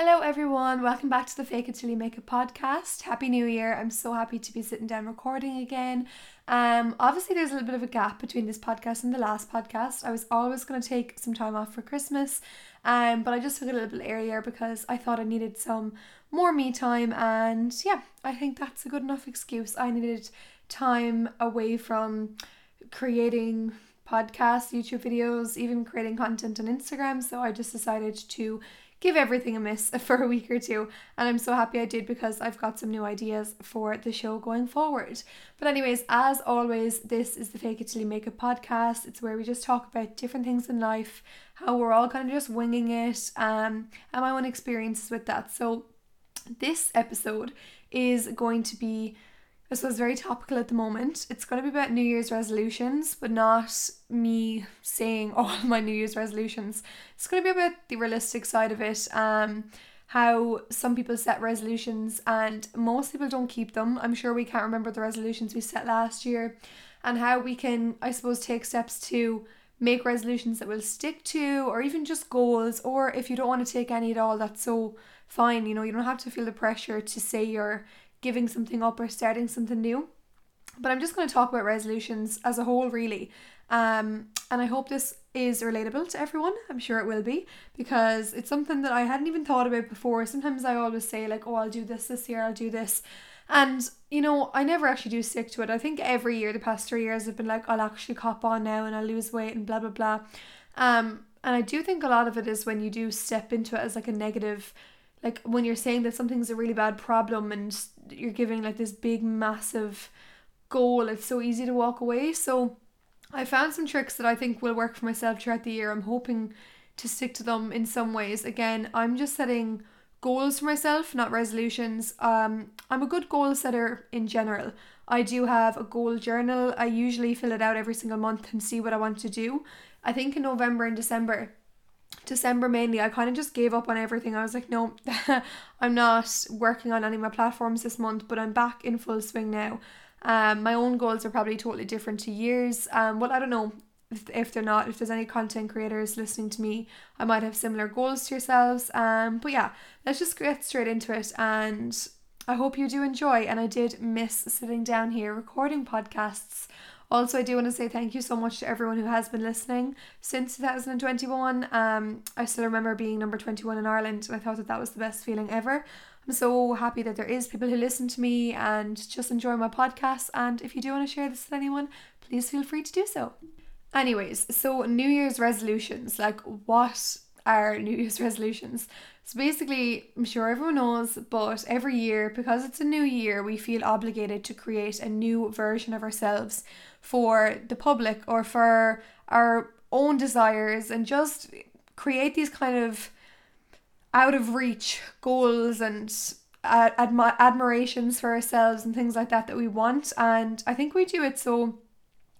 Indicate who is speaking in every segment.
Speaker 1: Hello, everyone. Welcome back to the Fake It Till You Make It podcast. Happy New Year. I'm so happy to be sitting down recording again. Um, obviously, there's a little bit of a gap between this podcast and the last podcast. I was always going to take some time off for Christmas, um, but I just took it a little bit earlier because I thought I needed some more me time. And yeah, I think that's a good enough excuse. I needed time away from creating podcasts, YouTube videos, even creating content on Instagram. So I just decided to give everything a miss for a week or two. And I'm so happy I did because I've got some new ideas for the show going forward. But, anyways, as always, this is the Fake It Till You Make It podcast. It's where we just talk about different things in life, how we're all kind of just winging it, um, and my own experiences with that. So, this episode is going to be I was very topical at the moment. It's going to be about New Year's resolutions, but not me saying all my New Year's resolutions. It's going to be about the realistic side of it. Um, how some people set resolutions and most people don't keep them. I'm sure we can't remember the resolutions we set last year, and how we can, I suppose, take steps to make resolutions that we'll stick to, or even just goals. Or if you don't want to take any at all, that's so fine. You know, you don't have to feel the pressure to say you're giving something up or starting something new. But I'm just going to talk about resolutions as a whole, really. Um, and I hope this is relatable to everyone. I'm sure it will be because it's something that I hadn't even thought about before. Sometimes I always say, like, oh, I'll do this this year, I'll do this. And, you know, I never actually do stick to it. I think every year, the past three years, I've been like, I'll actually cop on now and I'll lose weight and blah, blah, blah. Um, and I do think a lot of it is when you do step into it as like a negative like when you're saying that something's a really bad problem and you're giving like this big massive goal it's so easy to walk away. So i found some tricks that i think will work for myself throughout the year. I'm hoping to stick to them in some ways. Again i'm just setting goals for myself not resolutions. Um i'm a good goal setter in general. I do have a goal journal. I usually fill it out every single month and see what i want to do. I think in november and december December mainly, I kind of just gave up on everything. I was like, no, I'm not working on any of my platforms this month, but I'm back in full swing now. Um, my own goals are probably totally different to years. Um, well, I don't know if, if they're not. If there's any content creators listening to me, I might have similar goals to yourselves. Um, but yeah, let's just get straight into it. And I hope you do enjoy. And I did miss sitting down here recording podcasts also, I do want to say thank you so much to everyone who has been listening since 2021. Um, I still remember being number 21 in Ireland, and I thought that that was the best feeling ever. I'm so happy that there is people who listen to me and just enjoy my podcast. And if you do want to share this with anyone, please feel free to do so. Anyways, so New Year's resolutions, like what are New Year's resolutions? So basically, I'm sure everyone knows, but every year, because it's a new year, we feel obligated to create a new version of ourselves for the public or for our own desires and just create these kind of out of reach goals and uh, admi- admirations for ourselves and things like that that we want. And i think we do it so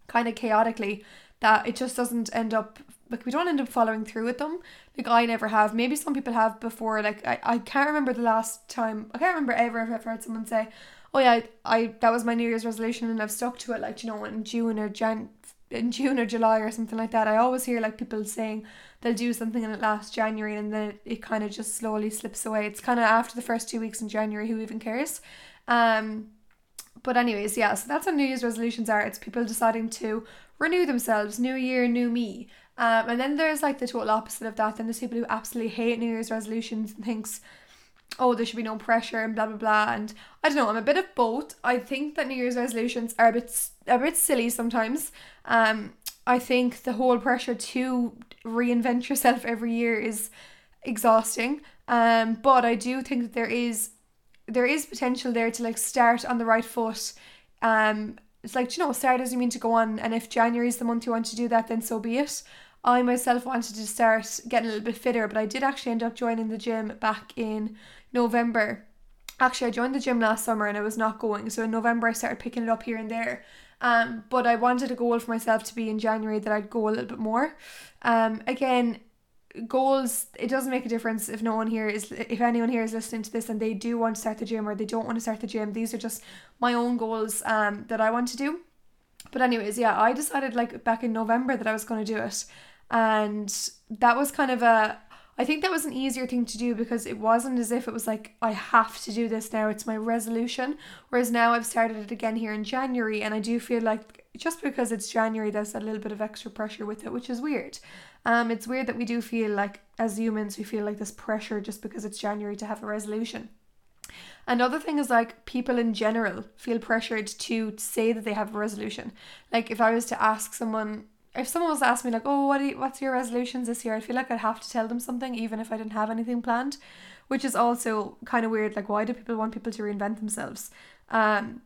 Speaker 1: kind of chaotically that it just doesn't end up like we don't end up following through with them. Like i never have. Maybe some people have before. Like i, I can't remember the last time i can't remember ever if i've heard someone say oh yeah, I, that was my New Year's resolution and I've stuck to it. Like you know, in June or Jan, in June or July or something like that. I always hear like people saying they'll do something in it last January and then it, it kind of just slowly slips away. It's kind of after the first two weeks in January. Who even cares? Um, but anyways, yeah. So that's what New Year's resolutions are. It's people deciding to renew themselves. New year, new me. Um, and then there's like the total opposite of that. Then there's people who absolutely hate New Year's resolutions and thinks oh, there should be no pressure and blah blah blah. And I don't know, I'm a bit of both. I think that New Year's resolutions are a bit a bit silly sometimes. Um, I think the whole pressure to reinvent yourself every year is exhausting. Um, but I do think that there is there is potential there to like start on the right foot. Um, it's like you know, start as you mean to go on, and if January is the month you want to do that, then so be it. I myself wanted to start getting a little bit fitter, but I did actually end up joining the gym back in November. Actually, I joined the gym last summer and I was not going. So in November, I started picking it up here and there. Um, but I wanted a goal for myself to be in January that I'd go a little bit more. Um, again, goals it doesn't make a difference if no one here is if anyone here is listening to this and they do want to start the gym or they don't want to start the gym these are just my own goals um that I want to do but anyways yeah I decided like back in November that I was going to do it and that was kind of a I think that was an easier thing to do because it wasn't as if it was like, I have to do this now, it's my resolution. Whereas now I've started it again here in January, and I do feel like just because it's January, there's a little bit of extra pressure with it, which is weird. Um, it's weird that we do feel like, as humans, we feel like this pressure just because it's January to have a resolution. Another thing is like people in general feel pressured to say that they have a resolution. Like if I was to ask someone, if someone was to ask me like, "Oh, what you, what's your resolutions this year?" I feel like I'd have to tell them something even if I didn't have anything planned, which is also kind of weird. Like, why do people want people to reinvent themselves? Um,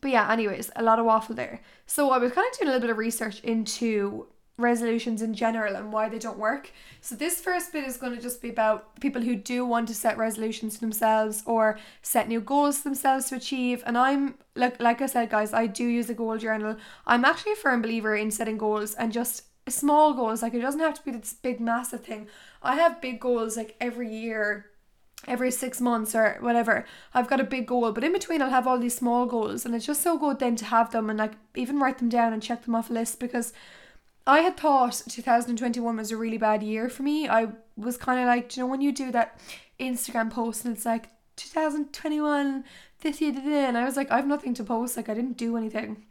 Speaker 1: but yeah, anyways, a lot of waffle there. So I was kind of doing a little bit of research into resolutions in general and why they don't work. So this first bit is going to just be about people who do want to set resolutions themselves or set new goals themselves to achieve. And I'm like like I said guys, I do use a goal journal. I'm actually a firm believer in setting goals and just small goals. Like it doesn't have to be this big massive thing. I have big goals like every year every six months or whatever i've got a big goal but in between i'll have all these small goals and it's just so good then to have them and like even write them down and check them off a list because I had thought 2021 was a really bad year for me. I was kind of like, you know, when you do that Instagram post and it's like 2021, this year, and I was like, I have nothing to post. Like, I didn't do anything.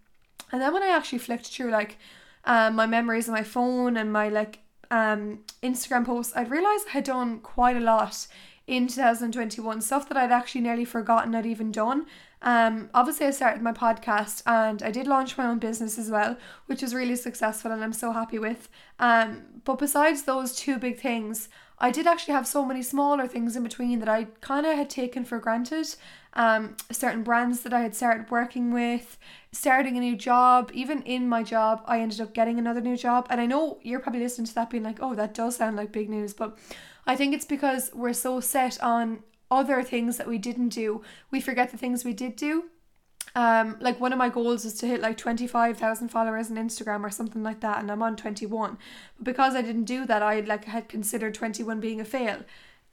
Speaker 1: And then when I actually flicked through like um, my memories on my phone and my like um, Instagram posts, I'd realized I had done quite a lot in 2021, stuff that I'd actually nearly forgotten I'd even done. Um, obviously, I started my podcast and I did launch my own business as well, which was really successful and I'm so happy with. Um, but besides those two big things, I did actually have so many smaller things in between that I kind of had taken for granted. Um, certain brands that I had started working with, starting a new job, even in my job, I ended up getting another new job. And I know you're probably listening to that being like, oh, that does sound like big news, but I think it's because we're so set on other things that we didn't do, we forget the things we did do. Um, like one of my goals is to hit like 25,000 followers on Instagram or something like that, and I'm on 21. But because I didn't do that, I like had considered 21 being a fail.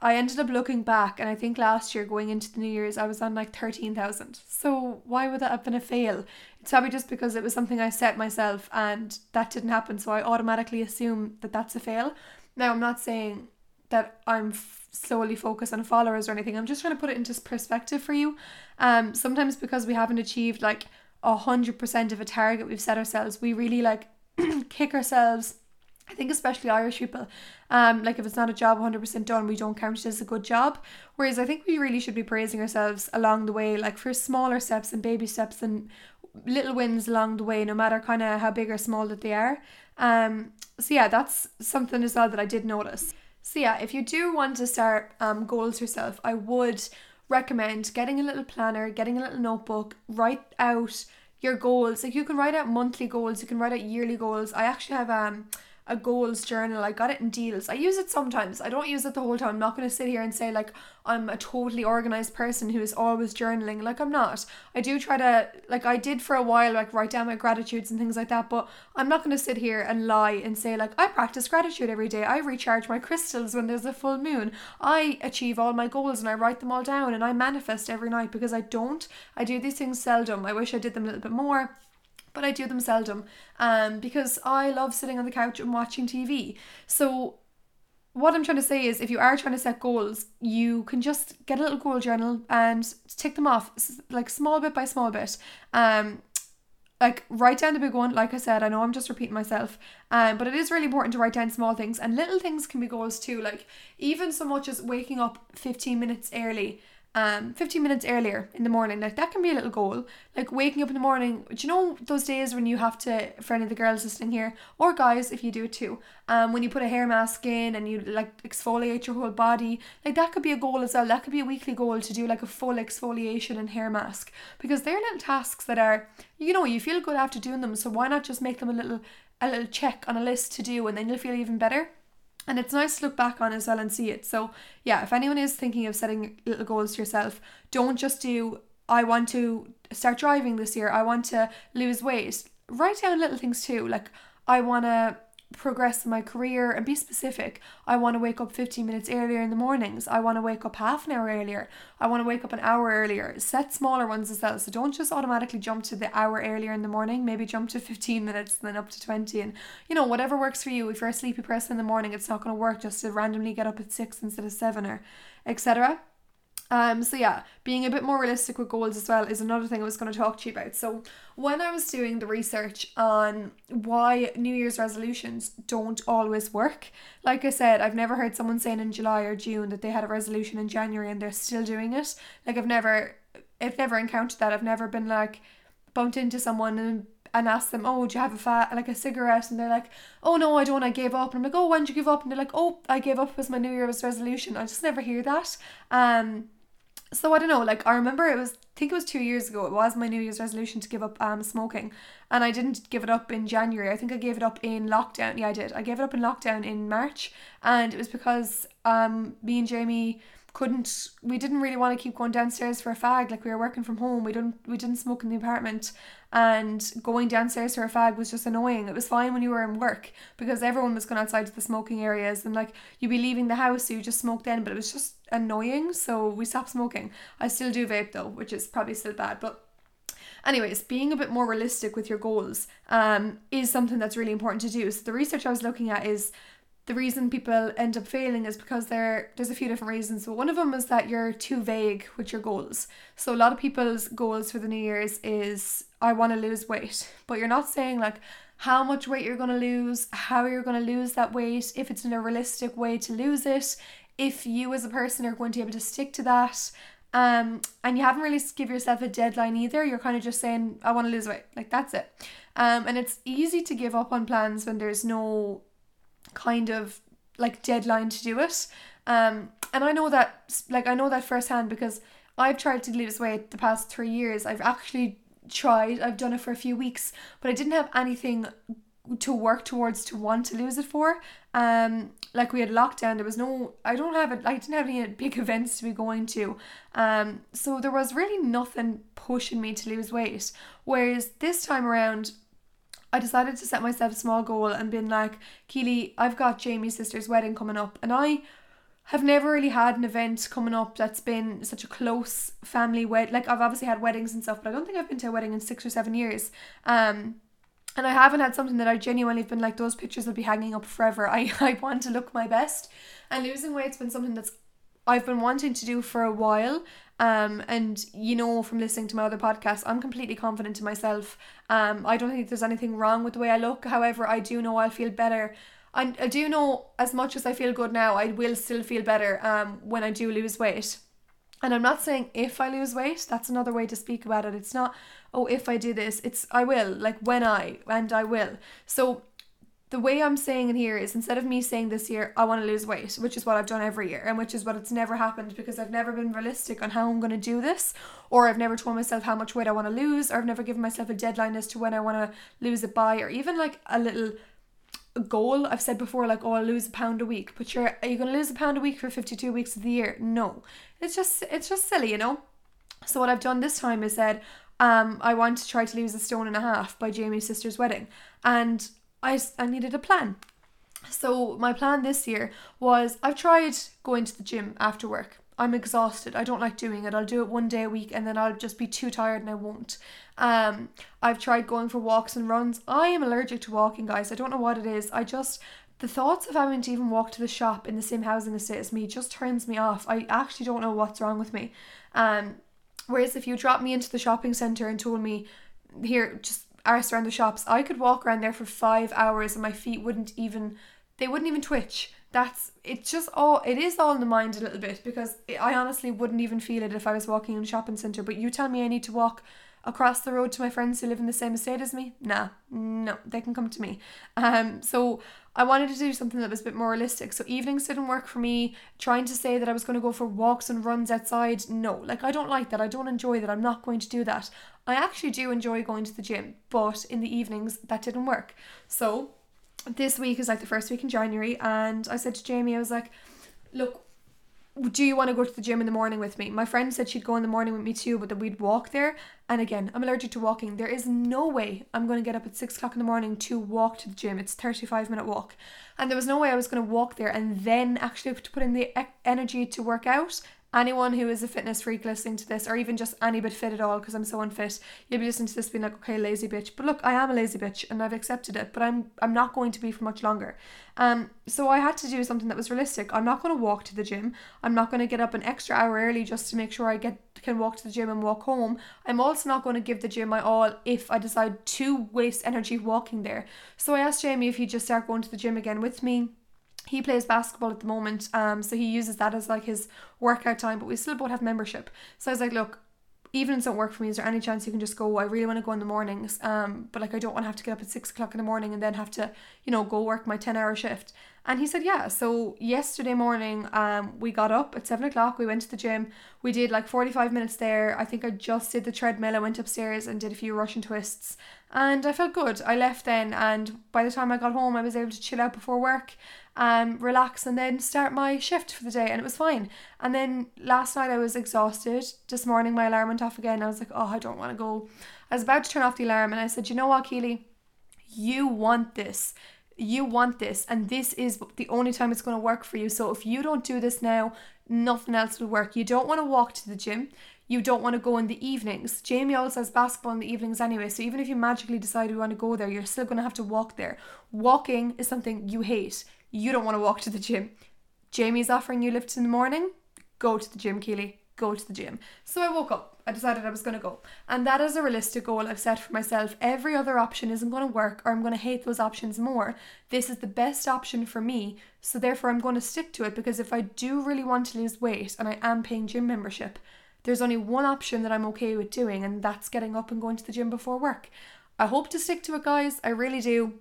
Speaker 1: I ended up looking back, and I think last year going into the New Year's, I was on like 13,000. So why would that have been a fail? It's probably just because it was something I set myself and that didn't happen. So I automatically assume that that's a fail. Now, I'm not saying that I'm f- solely focused on followers or anything. I'm just trying to put it into perspective for you. Um, sometimes because we haven't achieved like a hundred percent of a target we've set ourselves, we really like kick ourselves. I think especially Irish people, um, like if it's not a job 100% done, we don't count it as a good job. Whereas I think we really should be praising ourselves along the way, like for smaller steps and baby steps and little wins along the way, no matter kind of how big or small that they are. Um, so yeah, that's something as well that I did notice. So yeah, if you do want to start um, goals yourself, I would recommend getting a little planner, getting a little notebook, write out your goals. Like you can write out monthly goals, you can write out yearly goals. I actually have um a goals journal. I got it in Dealz. I use it sometimes. I don't use it the whole time. I'm not going to sit here and say like I'm a totally organized person who is always journaling. Like I'm not. I do try to like I did for a while like write down my gratitudes and things like that, but I'm not going to sit here and lie and say like I practice gratitude every day. I recharge my crystals when there's a full moon. I achieve all my goals and I write them all down and I manifest every night because I don't. I do these things seldom. I wish I did them a little bit more but I do them seldom um, because I love sitting on the couch and watching TV. So, what I'm trying to say is if you are trying to set goals, you can just get a little goal journal and tick them off like small bit by small bit. Um, like write down the big one like i said i know i'm just repeating myself um, but it is really important to write down small things and little things can be goals too like even so much as waking up 15 minutes early um 15 minutes earlier in the morning. Like that can be a little goal. Like waking up in the morning do you know those days when you have to for any of the girls listening here? Or guys if you do it too. Um when you put a hair mask in and you like exfoliate your whole body. Like that could be a goal as well. That could be a weekly goal to do like a full exfoliation and hair mask. Because they're little tasks that are you know you feel good after doing them. So why not just make them a little a little check on a list to do and then you'll feel even better and it's nice to look back on as well and see it. So, yeah, if anyone is thinking of setting little goals to yourself, don't just do, I want to start driving this year, I want to lose weight. Write down little things too. Like, I want to progress in my career and be specific. I want to wake up 15 minutes earlier in the mornings. I want to wake up half an hour earlier. I want to wake up an hour earlier. Set smaller ones as well. So don't just automatically jump to the hour earlier in the morning. Maybe jump to 15 minutes and then up to 20 and you know whatever works for you. If you're a sleepy person in the morning, it's not going to work just to randomly get up at 6 instead of 7 or etc. Um, so yeah, being a bit more realistic with goals as well is another thing I was going to talk to you about. So when I was doing the research on why New Year's resolutions don't always work, like I said, I've never heard someone saying in July or June that they had a resolution in January and they're still doing it. Like I've never, I've never encountered that. I've never been like bumped into someone and and ask them, oh, do you have a fat like a cigarette? And they're like, oh no, I don't. I gave up. And I'm like, oh, when did you give up? And they're like, oh, I gave up was my New Year's resolution. I just never hear that. Um, so I don't know, like I remember it was I think it was two years ago, it was my New Year's resolution to give up um smoking. And I didn't give it up in January. I think I gave it up in lockdown. Yeah, I did. I gave it up in lockdown in March. And it was because um me and Jamie couldn't we didn't really want to keep going downstairs for a fag like we were working from home we didn't we didn't smoke in the apartment and going downstairs for a fag was just annoying. It was fine when you were in work because everyone was going outside to the smoking areas and like you'd be leaving the house so you just smoked then but it was just annoying so we stopped smoking. I still do vape though which is probably still bad but anyways being a bit more realistic with your goals um is something that's really important to do. So the research I was looking at is the reason people end up failing is because there there's a few different reasons. but one of them is that you're too vague with your goals. So a lot of people's goals for the New Year's is I want to lose weight, but you're not saying like how much weight you're going to lose, how you're going to lose that weight, if it's in a realistic way to lose it, if you as a person are going to be able to stick to that. Um, and you haven't really give yourself a deadline either. You're kind of just saying, I want to lose weight. Like that's it. Um, and it's easy to give up on plans when there's no kind of like deadline to do it. Um, and I know that like I know that firsthand because I've tried to lose weight the past three years. I've actually tried. I've done it for a few weeks, but I didn't have anything to work towards to want to lose it for. Um, like we had lockdown, there was no. I don't have it. I didn't have any big events to be going to. Um, so there was really nothing pushing me to lose weight. Whereas this time around, I decided to set myself a small goal and been like, Keely, I've got Jamie's sister's wedding coming up, and I have never really had an event coming up that's been such a close family wed. Like I've obviously had weddings and stuff, but I don't think I've been to a wedding in six or seven years. Um, and I haven't had something that I genuinely have been like those pictures will be hanging up forever. I I want to look my best, and losing weight's been something that's I've been wanting to do for a while. Um, and you know from listening to my other podcasts, I'm completely confident in myself. Um, I don't think there's anything wrong with the way I look. However, I do know I'll feel better. I, I do know as much as I feel good now, I will still feel better um when I do lose weight. And I'm not saying if I lose weight, that's another way to speak about it. It's not, oh, if I do this, it's I will, like when I, and I will. So the way I'm saying it here is instead of me saying this year, I want to lose weight, which is what I've done every year, and which is what it's never happened because I've never been realistic on how I'm going to do this, or I've never told myself how much weight I want to lose, or I've never given myself a deadline as to when I want to lose it by, or even like a little goal. I've said before, like, oh, I'll lose a pound a week, but you're are you going to lose a pound a week for 52 weeks of the year? No, it's just it's just silly, you know. So what I've done this time is said, um, I want to try to lose a stone and a half by Jamie's sister's wedding, and I, I needed a plan. So my plan this year was I've tried going to the gym after work. I'm exhausted. I don't like doing it. I'll do it one day a week and then I'll just be too tired and I won't. Um, I've tried going for walks and runs. I am allergic to walking, guys. I don't know what it is. I just the thoughts of having to even walk to the shop in the same housing estate as me just turns me off. I actually don't know what's wrong with me. Um, whereas if you dropped me into the shopping centre and told me, here, just arse around the shops, I could walk around there for five hours and my feet wouldn't even they wouldn't even twitch. That's it's just all it is all in the mind a little bit because I honestly wouldn't even feel it if I was walking in a shopping centre. But you tell me I need to walk across the road to my friends who live in the same estate as me? Nah, no, they can come to me. Um, so I wanted to do something that was a bit more realistic. So evenings didn't work for me. Trying to say that I was going to go for walks and runs outside, no, like I don't like that. I don't enjoy that. I'm not going to do that. I actually do enjoy going to the gym, but in the evenings that didn't work. So this week is like the first week in January, and I said to Jamie, I was like, look, do you want to go to the gym in the morning with me? My friend said she'd go in the morning with me too, but that we'd walk there. And again, I'm allergic to walking. There is no way I'm going to get up at six o'clock in the morning to walk to the gym. It's 35 minute walk. And there was no way I was going to walk there and then actually have to put in the energy to work out anyone who is a fitness freak listening to this, or even just any bit fit at all, because I'm so unfit, you'll be listening to this being like, okay, lazy bitch. But look, I am a lazy bitch, and I've accepted it. But I'm I'm not going to be for much longer. Um, so I had to do something that was realistic. I'm not going to walk to the gym. I'm not going to get up an extra hour early just to make sure I get can walk to the gym and walk home. I'm also not going to give the gym my all if I decide to waste energy walking there. So I asked Jamie if he'd just start going to the gym again with me he plays basketball at the moment um so he uses that as like his workout time but we still both have membership. So I was like look evenings don't work for me. Is there any chance you can just go? I really want to go in the mornings um but like I don't want to have to get up at six o'clock in the morning and then have to you know go work my 10 hour shift. And he said yeah. So yesterday morning um we got up at seven o'clock we went to the gym we did like 45 minutes there. I think I just did the treadmill I went upstairs and did a few Russian twists and I felt good. I left then and by the time I got home I was able to chill out before work um, relax, and then start my shift for the day. And it was fine. And then last night I was exhausted. This morning my alarm went off again. I was like, oh, I don't want to go. I was about to turn off the alarm, and I said, you know what, Keely, you want this. You want this, and this is the only time it's going to work for you. So if you don't do this now, nothing else will work. You don't want to walk to the gym you don't want to go in the evenings. Jamie always has basketball in the evenings anyway, so even if you magically decide you want to go there, you're still going to have to walk there. Walking is something you hate you don't want to walk to the gym. Jamie's offering you lifts in the morning, go to the gym, Keely. Go to the gym. So I woke up. I decided I was going to go. And that is a realistic goal I've set for myself. Every other option isn't going to work or I'm going to hate those options more. This is the best option for me. So therefore, I'm going to stick to it because if I do really want to lose weight and I am paying gym membership, there's only one option that I'm okay with doing, and that's getting up and going to the gym before work. I hope to stick to it, guys. I really do.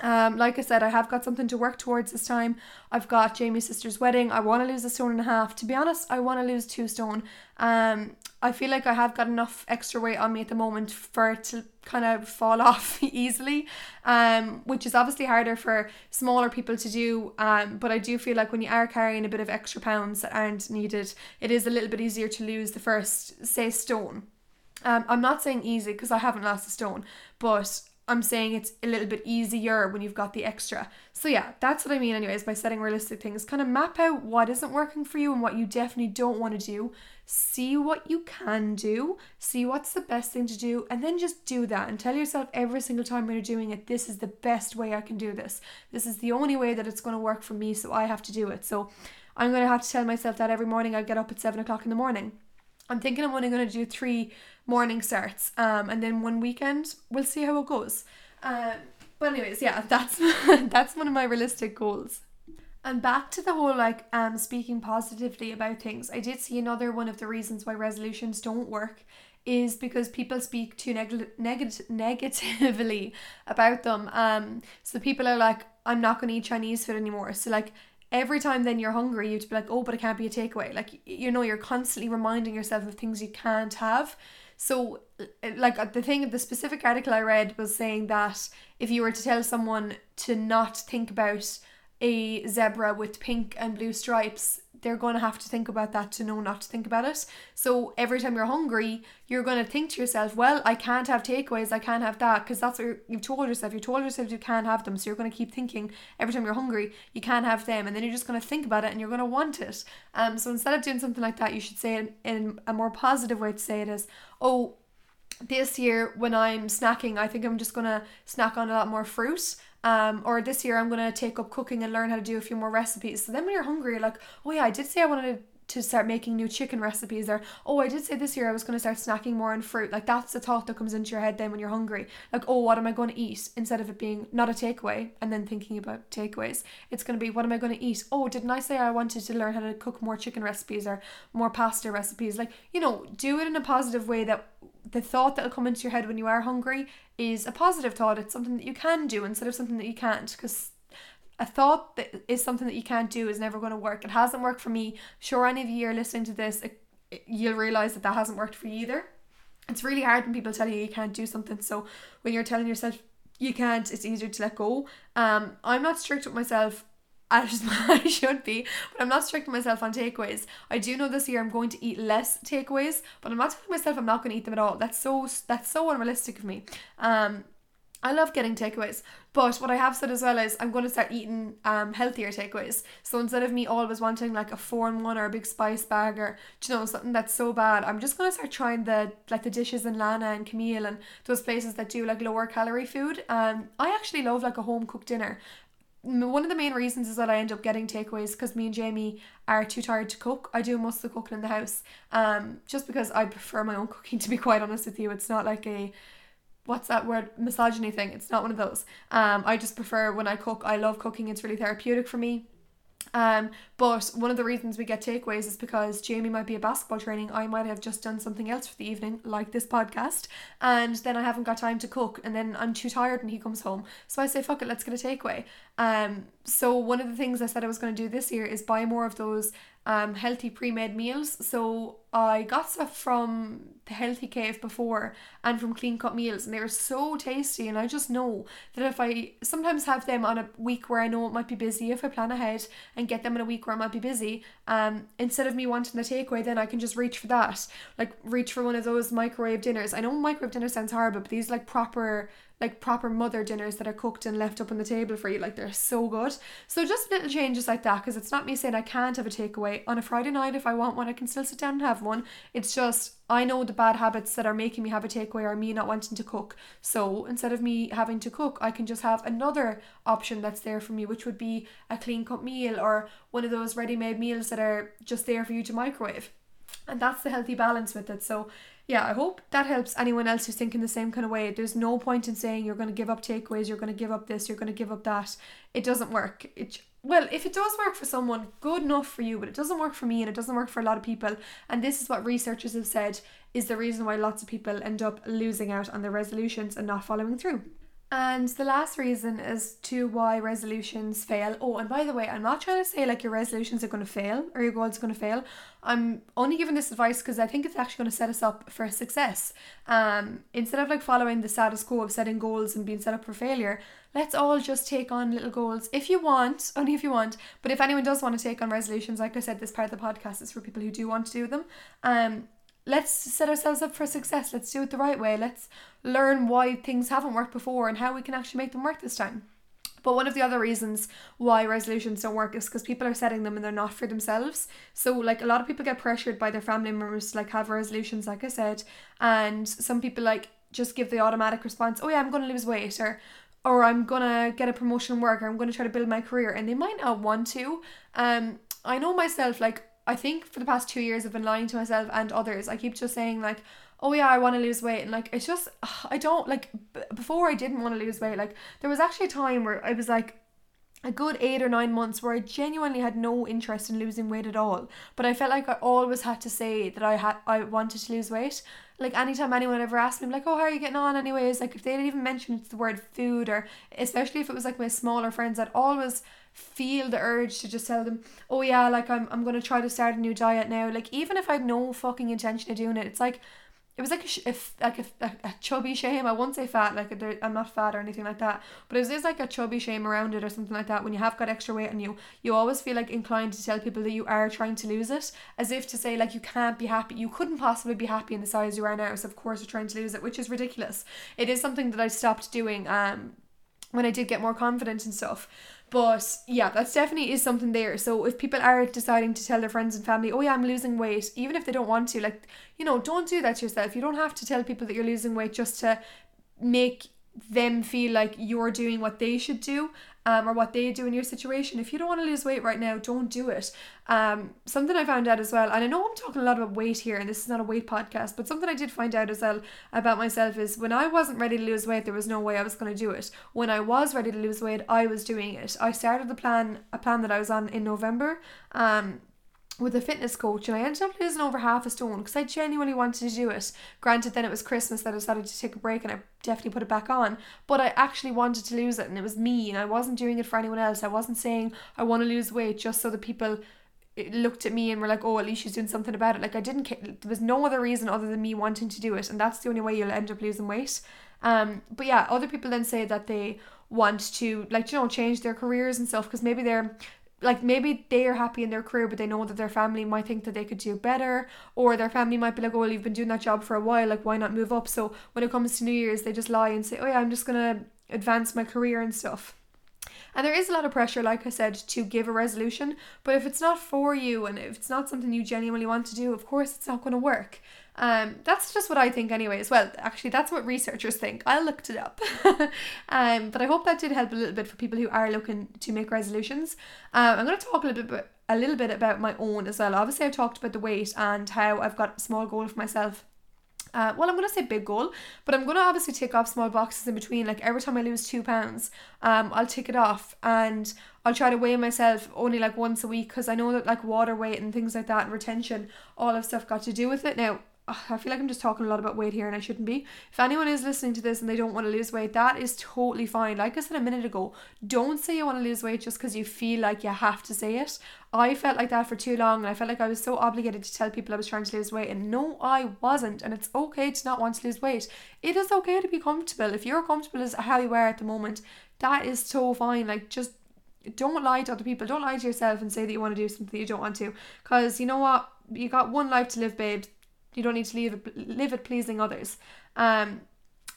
Speaker 1: Um, like I said, I have got something to work towards this time. I've got Jamie's sister's wedding. I want to lose a stone and a half. To be honest, I want to lose two stone. Um, I feel like I have got enough extra weight on me at the moment for it to kind of fall off easily, um, which is obviously harder for smaller people to do. Um, but I do feel like when you are carrying a bit of extra pounds that aren't needed, it is a little bit easier to lose the first, say, stone. Um, I'm not saying easy because I haven't lost a stone, but I'm saying it's a little bit easier when you've got the extra. So yeah, that's what I mean anyways by setting realistic things. Kind of map out what isn't working for you and what you definitely don't want to do. See what you can do, see what's the best thing to do, and then just do that and tell yourself every single time when you're doing it, this is the best way I can do this. This is the only way that it's going to work for me, so I have to do it. So I'm going to have to tell myself that every morning I get up at seven o'clock in the morning. I'm thinking I'm only going to do three morning starts. Um, and then one weekend we'll see how it goes. Um, but anyways, yeah, that's that's one of my realistic goals. And back to the whole like um speaking positively about things. I did see another one of the reasons why resolutions don't work is because people speak too neg- neg- negatively about them. Um, so people are like, I'm not going to eat Chinese food anymore. So like every time then you're hungry, you'd be like, oh, but it can't be a takeaway. Like you know, you're constantly reminding yourself of things you can't have. So, uh, like uh, the thing, the specific article I read was saying that if you were to tell someone to not think about a zebra with pink and blue stripes, they're going to have to think about that to know not to think about it. So every time you're hungry, you're going to think to yourself, well, I can't have takeaways, I can't have that, because that's what you've told yourself. You told yourself you can't have them. So you're going to keep thinking every time you're hungry, you can't have them. And then you're just going to think about it and you're going to want it. Um, so instead of doing something like that, you should say it in a more positive way to say it is, oh, this year when I'm snacking, I think I'm just to snack on a lot more fruit um, or this year I'm gonna take up cooking and learn how to do a few more recipes. So then when you're hungry, you're like, oh yeah, I did say I wanted to start making new chicken recipes or oh I did say this year I was going to start snacking more on fruit. Like that's the thought that comes into your head then when you're hungry. Like oh what am I going to eat? Instead of it being not a takeaway and then thinking about takeaways. It's going to be what am I going to eat? Oh didn't I say I wanted to learn how to cook more chicken recipes or more pasta recipes? Like you know do it in a positive way that the thought that'll come into your head when you are hungry is a positive thought. It's something that you can do instead of something that you can't. Because a thought that is something that you can't do is never going to work. It hasn't worked for me. Sure, any of you are listening to this, it, it, you'll realize that that hasn't worked for you either. It's really hard when people tell you you can't do something. So when you're telling yourself you can't, it's easier to let go. Um, I'm not strict with myself as I should be, but I'm not strict with myself on takeaways. I do know this year I'm going to eat less takeaways, but I'm not telling myself I'm not going to eat them at all. That's so that's so unrealistic of me. Um, I love getting takeaways, but what I have said as well is I'm going to start eating um healthier takeaways. So instead of me always wanting like a four in one or a big spice bag or you know something that's so bad, I'm just going to start trying the like the dishes in Lana and Camile and those places that do like lower calorie food. Um, I actually love like a home cooked dinner. One of the main reasons is that I end up getting takeaways because me and Jamie are too tired to cook. I do most of the cooking in the house, um, just because I prefer my own cooking. To be quite honest with you, it's not like a what's that word misogyny thing it's not one of those um i just prefer when i cook i love cooking it's really therapeutic for me um, but one of the reasons we get takeaways is because Jamie might be a basketball training. I might have just done something else for the evening, like this podcast, and then I haven't got time to cook, and then I'm too tired when he comes home. So I say, fuck it, let's get a takeaway. Um, so one of the things I said I was going to do this year is buy more of those um, healthy pre-made meals. So I got stuff from Healthy Cave before and from Clean Cut Meals, and they were so tasty. And I just know that if I sometimes have them on a week where I know it might be busy, if I plan ahead and get them in a week where I might be busy, um, instead of me wanting the takeaway, then I can just reach for that, like reach for one of those microwave dinners. I know microwave dinner sounds horrible, but these like proper like proper mother dinners that are cooked and left up on the table for you. Like they're so good. So just little changes like that because it's not me saying I can't have a takeaway on a Friday night if I want one. I can still sit down and have one. It's just I know the bad habits that are making me have a takeaway are me not wanting to cook. So instead of me having to cook, I can just have another option that's there for me, which would be a clean cut meal or one of those ready made meals that are just there for you to microwave. And that's the healthy balance with it. So yeah, I hope that helps anyone else who's thinking the same kind of way. There's no point in saying you're going to give up takeaways, you're going to give up this, you're going to give up that. It doesn't work. It well, if it does work for someone, good enough for you, but it doesn't work for me and it doesn't work for a lot of people. And this is what researchers have said is the reason why lots of people end up losing out on their resolutions and not following through. And the last reason as to why resolutions fail. Oh, and by the way, I'm not trying to say like your resolutions are going to fail or your goals are going to fail. I'm only giving this advice because I think it's actually going to set us up for success. Um, instead of like following the status quo of setting goals and being set up for failure, let's all just take on little goals if you want, only if you want. But if anyone does want to take on resolutions, like I said, this part of the podcast is for people who do want to do them. Um, let's set ourselves up for success. Let's do it the right way. Let's learn why things haven't worked before and how we can actually make them work this time. But one of the other reasons why resolutions don't work is because people are setting them and they're not for themselves. So like a lot of people get pressured by their family members to like have resolutions, like I said, and some people like just give the automatic response, oh yeah, I'm gonna lose weight or or I'm gonna get a promotion work or I'm gonna try to build my career and they might not want to. Um I know myself like I think for the past two years I've been lying to myself and others. I keep just saying like, oh yeah, I want to lose weight, and like it's just I don't like b- before I didn't want to lose weight. Like there was actually a time where I was like a good eight or nine months where I genuinely had no interest in losing weight at all. But I felt like I always had to say that I had I wanted to lose weight. Like anytime anyone ever asked me, like, oh, how are you getting on? Anyways, like if they'd even mentioned the word food, or especially if it was like my smaller friends, I'd always feel the urge to just tell them, oh yeah, like I'm I'm gonna try to start a new diet now. Like even if I had no fucking intention of doing it, it's like it was like a, like a, a, a, chubby shame. I won't say fat, like I'm not fat or anything like that, but it just like a chubby shame around it or something like that. When you have got extra weight on you, you always feel like inclined to tell people that you are trying to lose it, as if to say like you can't be happy. You couldn't possibly be happy in the size you are now, so of course you're trying to lose it, which is ridiculous. It is something that I stopped doing um when I did get more confident and stuff. But yeah, that's definitely is something there. So if people are deciding to tell their friends and family, oh yeah, I'm losing weight, even if they don't want to, like, you know, don't do that yourself. You don't have to tell people that you're losing weight just to make them feel like you're doing what they should do um, or what they do in your situation. If you don't want to lose weight right now, don't do it. Um, something I found out as well, and I know I'm talking a lot about weight here, and this is not a weight podcast, but something I did find out as well about myself is when I wasn't ready to lose weight, there was no way I was going to do it. When I was ready to lose weight, I was doing it. I started the plan, a plan that I was on in November. Um, with a fitness coach and I ended up losing over half a stone because I genuinely wanted to do it. Granted, then it was Christmas that I decided to take a break and I definitely put it back on, but I actually wanted to lose it and it was me and I wasn't doing it for anyone else. I wasn't saying I want to lose weight just so that people eh, looked at me and were like, oh, at least she's doing something about it. Like I didn't, there was no other reason other than me wanting to do it, and that's the only way you'll end up losing weight. Um, but yeah, other people then say that they want to like you know change their careers and stuff because maybe they're like maybe they are happy in their career but they know that their family might think that they could do better or their family might be like oh well you've been doing that job for a while like why not move up so when it comes to new year's they just lie and say oh yeah i'm just gonna advance my career and stuff and there is a lot of pressure, like I said, to give a resolution. But if it's not for you and if it's not something you genuinely want to do, of course it's not going to work. Um, that's just what I think, anyways. Well, actually, that's what researchers think. I looked it up. um, but I hope that did help a little bit for people who are looking to make resolutions. Um, I'm going to talk a little bit, a little bit about my own as well. Obviously, I've talked about the weight and how I've got a small goal for myself. Uh, well, I'm gonna say big goal, but I'm gonna obviously take off small boxes in between. Like every time I lose two pounds, um, I'll take it off and I'll try to weigh myself only like once a week because I know that like water weight and things like that and retention, all of stuff got to do with it. Now I feel like I'm just talking a lot about weight here and I shouldn't be. If anyone is listening to this and they don't want to lose weight, that is totally fine. Like I said a minute ago, don't say you want to lose weight just because you feel like you have to say it. I felt like that for too long and I felt like I was so obligated to tell people I was trying to lose weight and no I wasn't and it's okay to not want to lose weight. It is okay to be comfortable. If you're comfortable as how you are at the moment, that is so fine. Like just don't lie to other people. Don't lie to yourself and say that you want to do something you don't want to. Because you know what? You got one life to live, babe you don't need to live live it pleasing others. Um,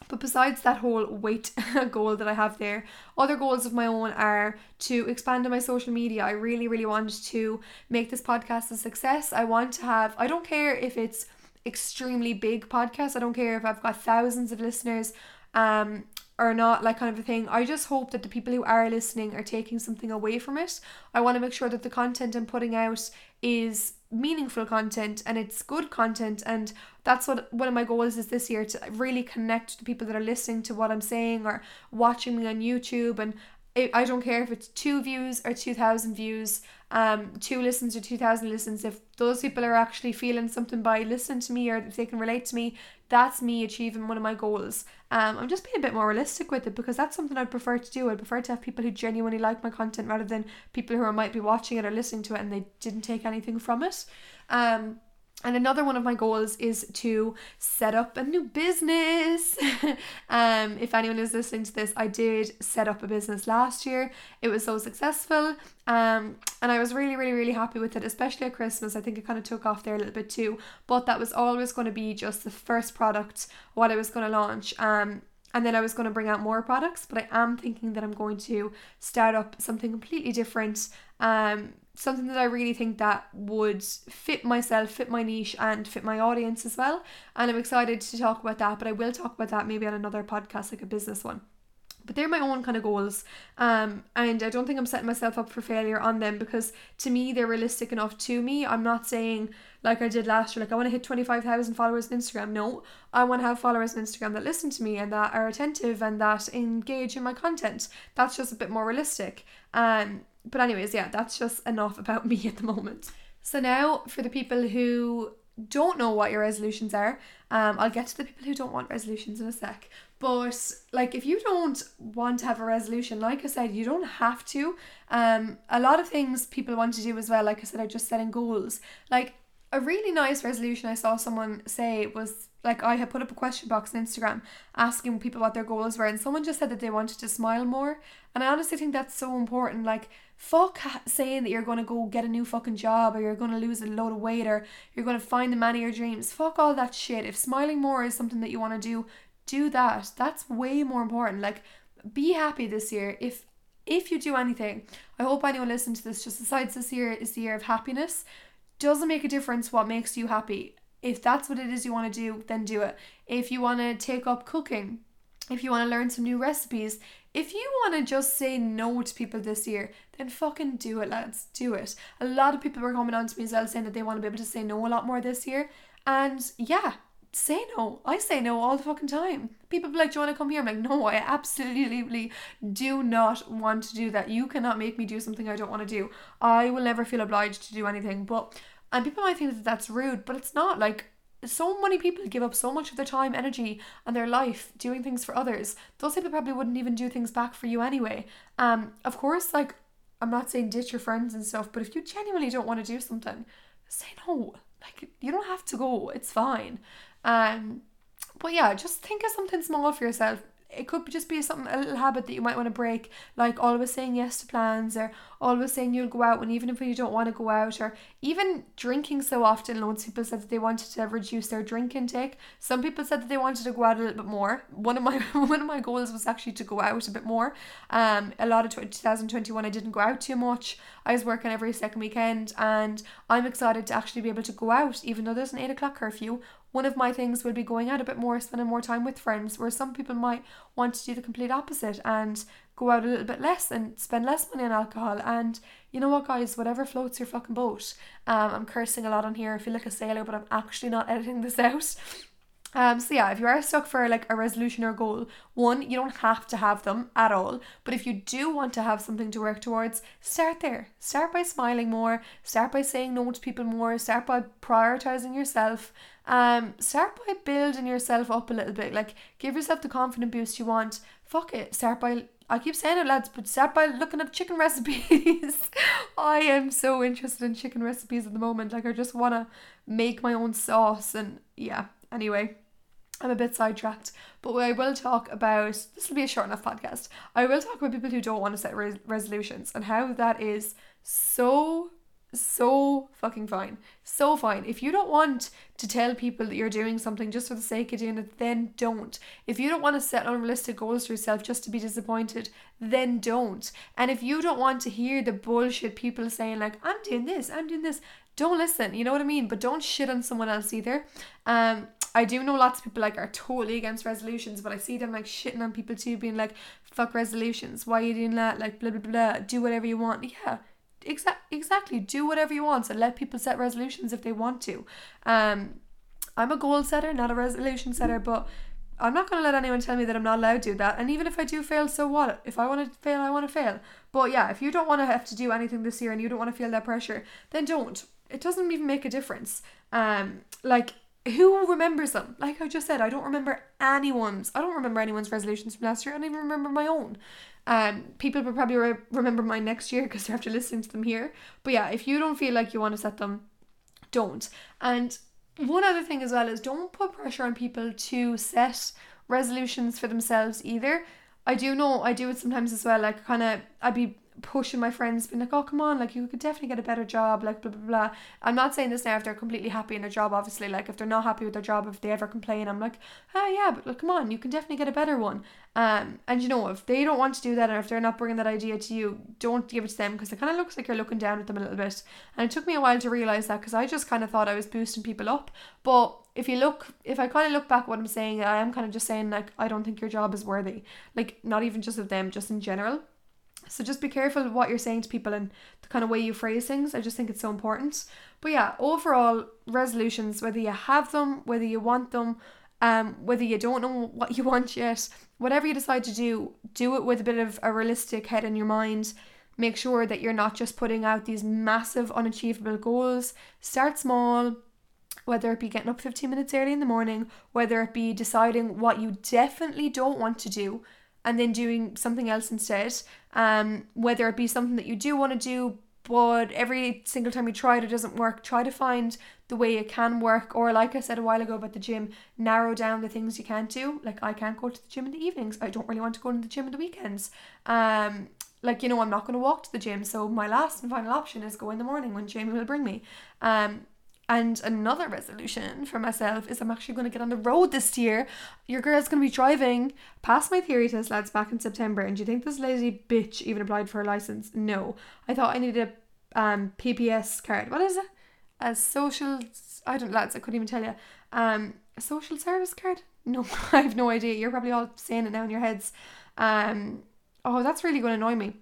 Speaker 1: but besides that whole weight goal that I have there, other goals of my own are to expand on my social media. I really, really want to make this podcast a success. I want to have, I don't care if it's extremely big podcast. I don't care if I've got thousands of listeners um or not, like kind of a thing. I just hope that the people who are listening are taking something away from it. I want to make sure that the content I'm putting out is meaningful content and it's good content and that's what one of my goals is this year to really connect to people that are listening to what I'm saying or watching me on YouTube and I don't care if it's two views or 2,000 views, um, two listens or 2,000 listens. If those people are actually feeling something by listening to me or if they can relate to me, that's me achieving one of my goals. Um, I'm just being a bit more realistic with it because that's something I'd prefer to do. I'd prefer to have people who genuinely like my content rather than people who might be watching it or listening to it and they didn't take anything from it. Um, and another one of my goals is to set up a new business. um, if anyone is listening to this, I did set up a business last year. It was so successful. Um, and I was really, really, really happy with it, especially at Christmas. I think it kind of took off there a little bit too. But that was always going to be just the first product, what I was going to launch. Um, and then I was going to bring out more products, but I am thinking that I'm going to start up something completely different. Um, something that I really think that would fit myself, fit my niche, and fit my audience as well. And I'm excited to talk about that, but I will talk about that maybe on another podcast, like a business one. But they're my own kind of goals, um, and I don't think I'm setting myself up for failure on them because to me they're realistic enough to me. I'm not saying like I did last year, like I want to hit twenty five thousand followers on Instagram. No, I want to have followers on Instagram that listen to me and that are attentive and that engage in my content. That's just a bit more realistic. Um, but anyways, yeah, that's just enough about me at the moment. So now for the people who don't know what your resolutions are, um, I'll get to the people who don't want resolutions in a sec. But like if you don't want to have a resolution, like I said, you don't have to. Um, a lot of things people want to do as well, like I said, are just setting goals. Like a really nice resolution I saw someone say was like I had put up a question box on Instagram asking people what their goals were, and someone just said that they wanted to smile more. And I honestly think that's so important. Like, fuck saying that you're going to go get a new fucking job or you're going to lose a load of weight or you're going to find the man of your dreams. Fuck all that shit. If smiling more is something that you want to do, do that. That's way more important. Like, be happy this year. If if you do anything, I hope anyone listening to this just decides this year is the year of happiness. Doesn't make a difference what makes you happy if that's what it is you want to do, then do it. If you want to take up cooking, if you want to learn some new recipes, if you want to just say no to people this year, then fucking do it, lads. Do it. A lot of people were coming on to me as well saying that they want to be able to say no a lot more this year. And yeah, say no. I say no all the fucking time. People be like, Do you want to come here? I'm like, No, I absolutely do not want to do that. You cannot make me do something I don't want to do. I will never feel obliged to do anything. But and people might think that that's rude, but it's not. Like, so many people give up so much of their time, energy, and their life doing things for others. Those people probably wouldn't even do things back for you anyway. Um, of course, like, I'm not saying ditch your friends and stuff, but if you genuinely don't want to do something, say no. Like, you don't have to go. It's fine. Um, but yeah, just think of something small for yourself it could just be something a little habit that you might want to break, like always saying yes to plans or always saying you'll go out when even if you don't want to go out or even drinking so often. Loads of people said that they wanted to reduce their drink intake. Some people said that they wanted to go out a little bit more. One of my one of my goals was actually to go out a bit more. Um, a lot of 2021 I didn't go out too much. I was working every second weekend, and I'm excited to actually be able to go out, even though there's an eight o'clock curfew one of my things will be going out a bit more, spending more time with friends, where some people might want to do the complete opposite and go out a little bit less and spend less money on alcohol. And you know what, guys, whatever floats your fucking boat. Um, I'm cursing a lot on here. I feel like a sailor, but I'm actually not editing this out. Um, so yeah, if you are stuck for like a resolution or goal, one, you don't have to have them at all. But if you do want to have something to work towards, start there. Start by smiling more, start by saying no to people more, start by prioritizing yourself. Um, start by building yourself up a little bit. Like give yourself the confident boost you want. Fuck it. Start by I keep saying it, lads, but start by looking at chicken recipes. I am so interested in chicken recipes at the moment. Like, I just want to make my own sauce, and yeah. Anyway, I'm a bit sidetracked, but I will talk about this will be a short enough podcast. I will talk about people who don't want to set res- resolutions and how that is so so fucking fine. So fine. If you don't want to tell people that you're doing something just for the sake of doing it, then don't. If you don't want to set unrealistic goals for yourself just to be disappointed, then don't. And if you don't want to hear the bullshit people saying, like, I'm doing this, I'm doing this, don't listen. You know what I mean? But don't shit on someone else either. Um, I do know lots of people like are totally against resolutions, but I see them like shitting on people too, being like, fuck resolutions, why are you doing that? Like blah blah blah, do whatever you want. Yeah. Exa- exactly. Do whatever you want and let people set resolutions if they want to. Um I'm a goal setter, not a resolution setter, but I'm not going to let anyone tell me that I'm not allowed to do that. And even if I do fail, so what? If I want to fail, I want to fail. But yeah, if you don't want to have to do anything this year and you don't want to feel that pressure, then don't. It doesn't even make a difference. Um, like who remembers them? Like I just said, I don't remember anyone's. I don't remember anyone's resolutions from last year. I don't even remember my own. Um, people will probably re- remember mine next year because they're after listening to them here. But yeah, if you don't feel like you want to set them, don't. And one other thing as well is don't put pressure on people to set resolutions for themselves either. I do know I do it sometimes as well. Like kind of I'd be pushing my friends, being like, oh, come on, like you could definitely get a better job, like blah, blah, blah. I'm not saying this now if they're completely happy in their job, obviously. Like if they're not happy with their job, if they ever complain, I'm like, ah, yeah, but look, come on, you can definitely get a better one. Um, and you know, if they don't want to do that or if they're not bringing that idea to you, don't give it to them because it kind of looks like you're looking down at them a little bit. And it took me a while to realize that because I just kind of thought I was boosting people up. But if you look, if I kind of look back what I'm saying, I am kind of just saying, like, I don't think your job is worthy. Like, not even just of them, just in general. So just be careful what you're saying to people and the kind of way you phrase things. I just think it's so important. But yeah, overall resolutions, whether you have them, whether you want them, um, whether you don't know what you want yet, whatever you decide to do, do it with a bit of a realistic head in your mind. Make sure that you're not just putting out these massive unachievable goals. Start small, whether it be getting up 15 minutes early in the morning, whether it be deciding what you definitely don't want to do and then doing something else instead. Um, whether it be something that you do want to do, but every single time you try it, it doesn't work. Try to find the way it can work, or like I said a while ago about the gym, narrow down the things you can't do. Like I can't go to the gym in the evenings. I don't really want to go to the gym in the weekends. Um, like you know, I'm not going to walk to the gym, so my last and final option is go in the morning when Jamie will bring me. Um, and another resolution for myself is I'm actually going to get on the road this year. Your girl's going to be driving passed my theory test, lads, back in September. And do you think this lazy bitch even applied for a license? No. I thought I needed a um, PPS card. What is it? A social. I don't, lads, I couldn't even tell you. Um, a social service card? No, I have no idea. You're probably all saying it now in your heads. Um, oh, that's really going to annoy me.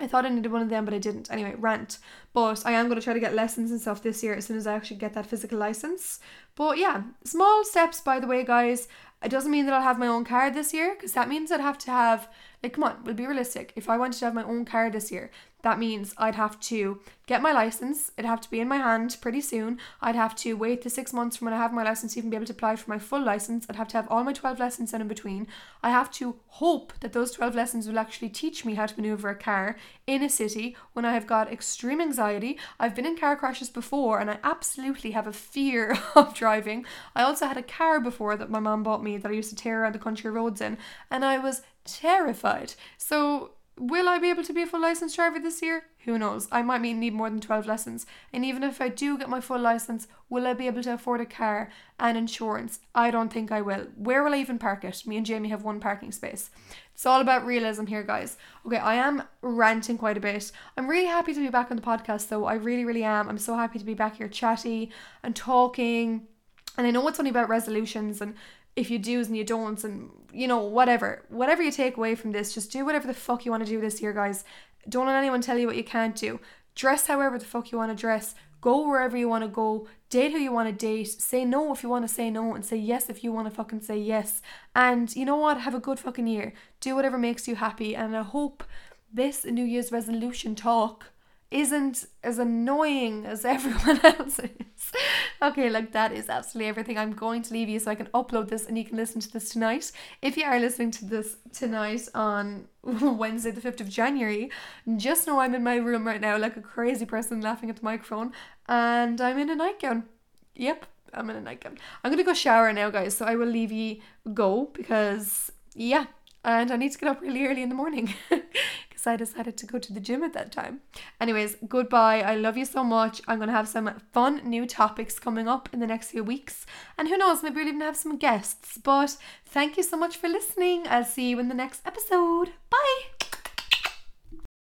Speaker 1: I thought I needed one of them, but I didn't. Anyway, rant. But I am going to try to get lessons and stuff this year as soon as I actually get that physical license. But yeah, small steps, by the way, guys. It doesn't mean that I'll have my own car this year because that means I'd have to have, like, come on, we'll be realistic. If I wanted to have my own car this year, that means I'd have to get my license. It'd have to be in my hand pretty soon. I'd have to wait the six months from when I have my license to even be able to apply for my full license. I'd have to have all my 12 lessons in between. I have to hope that those 12 lessons will actually teach me how to maneuver a car in a city when I have got extreme anxiety. I've been in car crashes before and I absolutely have a fear of driving. I also had a car before that my mom bought me that I used to tear around the country roads in, and I was terrified. So Will I be able to be a full license driver this year? Who knows? I might need more than 12 lessons. And even if I do get my full license, will I be able to afford a car and insurance? I don't think I will. Where will I even park it? Me and Jamie have one parking space. It's all about realism here, guys. Okay, I am ranting quite a bit. I'm really happy to be back on the podcast, though. I really, really am. I'm so happy to be back here chatty and talking. And I know it's only about resolutions and if you do's and you don'ts and you know whatever. Whatever you take away from this just do whatever the fuck you want to do this year guys. Don't let anyone tell you what you can't do. Dress however the fuck you want to dress. Go wherever you want to go. Date who you want to date. Say no if you want to say no and say yes if you want to fucking say yes. And you know what? Have a good fucking year. Do whatever makes you happy. And i hope this new year's resolution talk isn't as annoying as everyone else is. okay, like that is absolutely everything. I'm going to leave you so I can upload this and you can listen to this tonight. If you are listening to this tonight on Wednesday, the 5th of January, just know I'm in my room right now like a crazy person laughing at the microphone and I'm in a nightgown. Yep, I'm in a nightgown. I'm gonna go shower now, guys, so I will leave you go because, yeah, and I need to get up really early in the morning because I decided to go to the gym at that time. Anyways, goodbye. I love you so much. I'm going to have some fun new topics coming up in the next few weeks. And who knows, maybe we'll even have some guests. But thank you so much for listening. I'll see you in the next episode. Bye.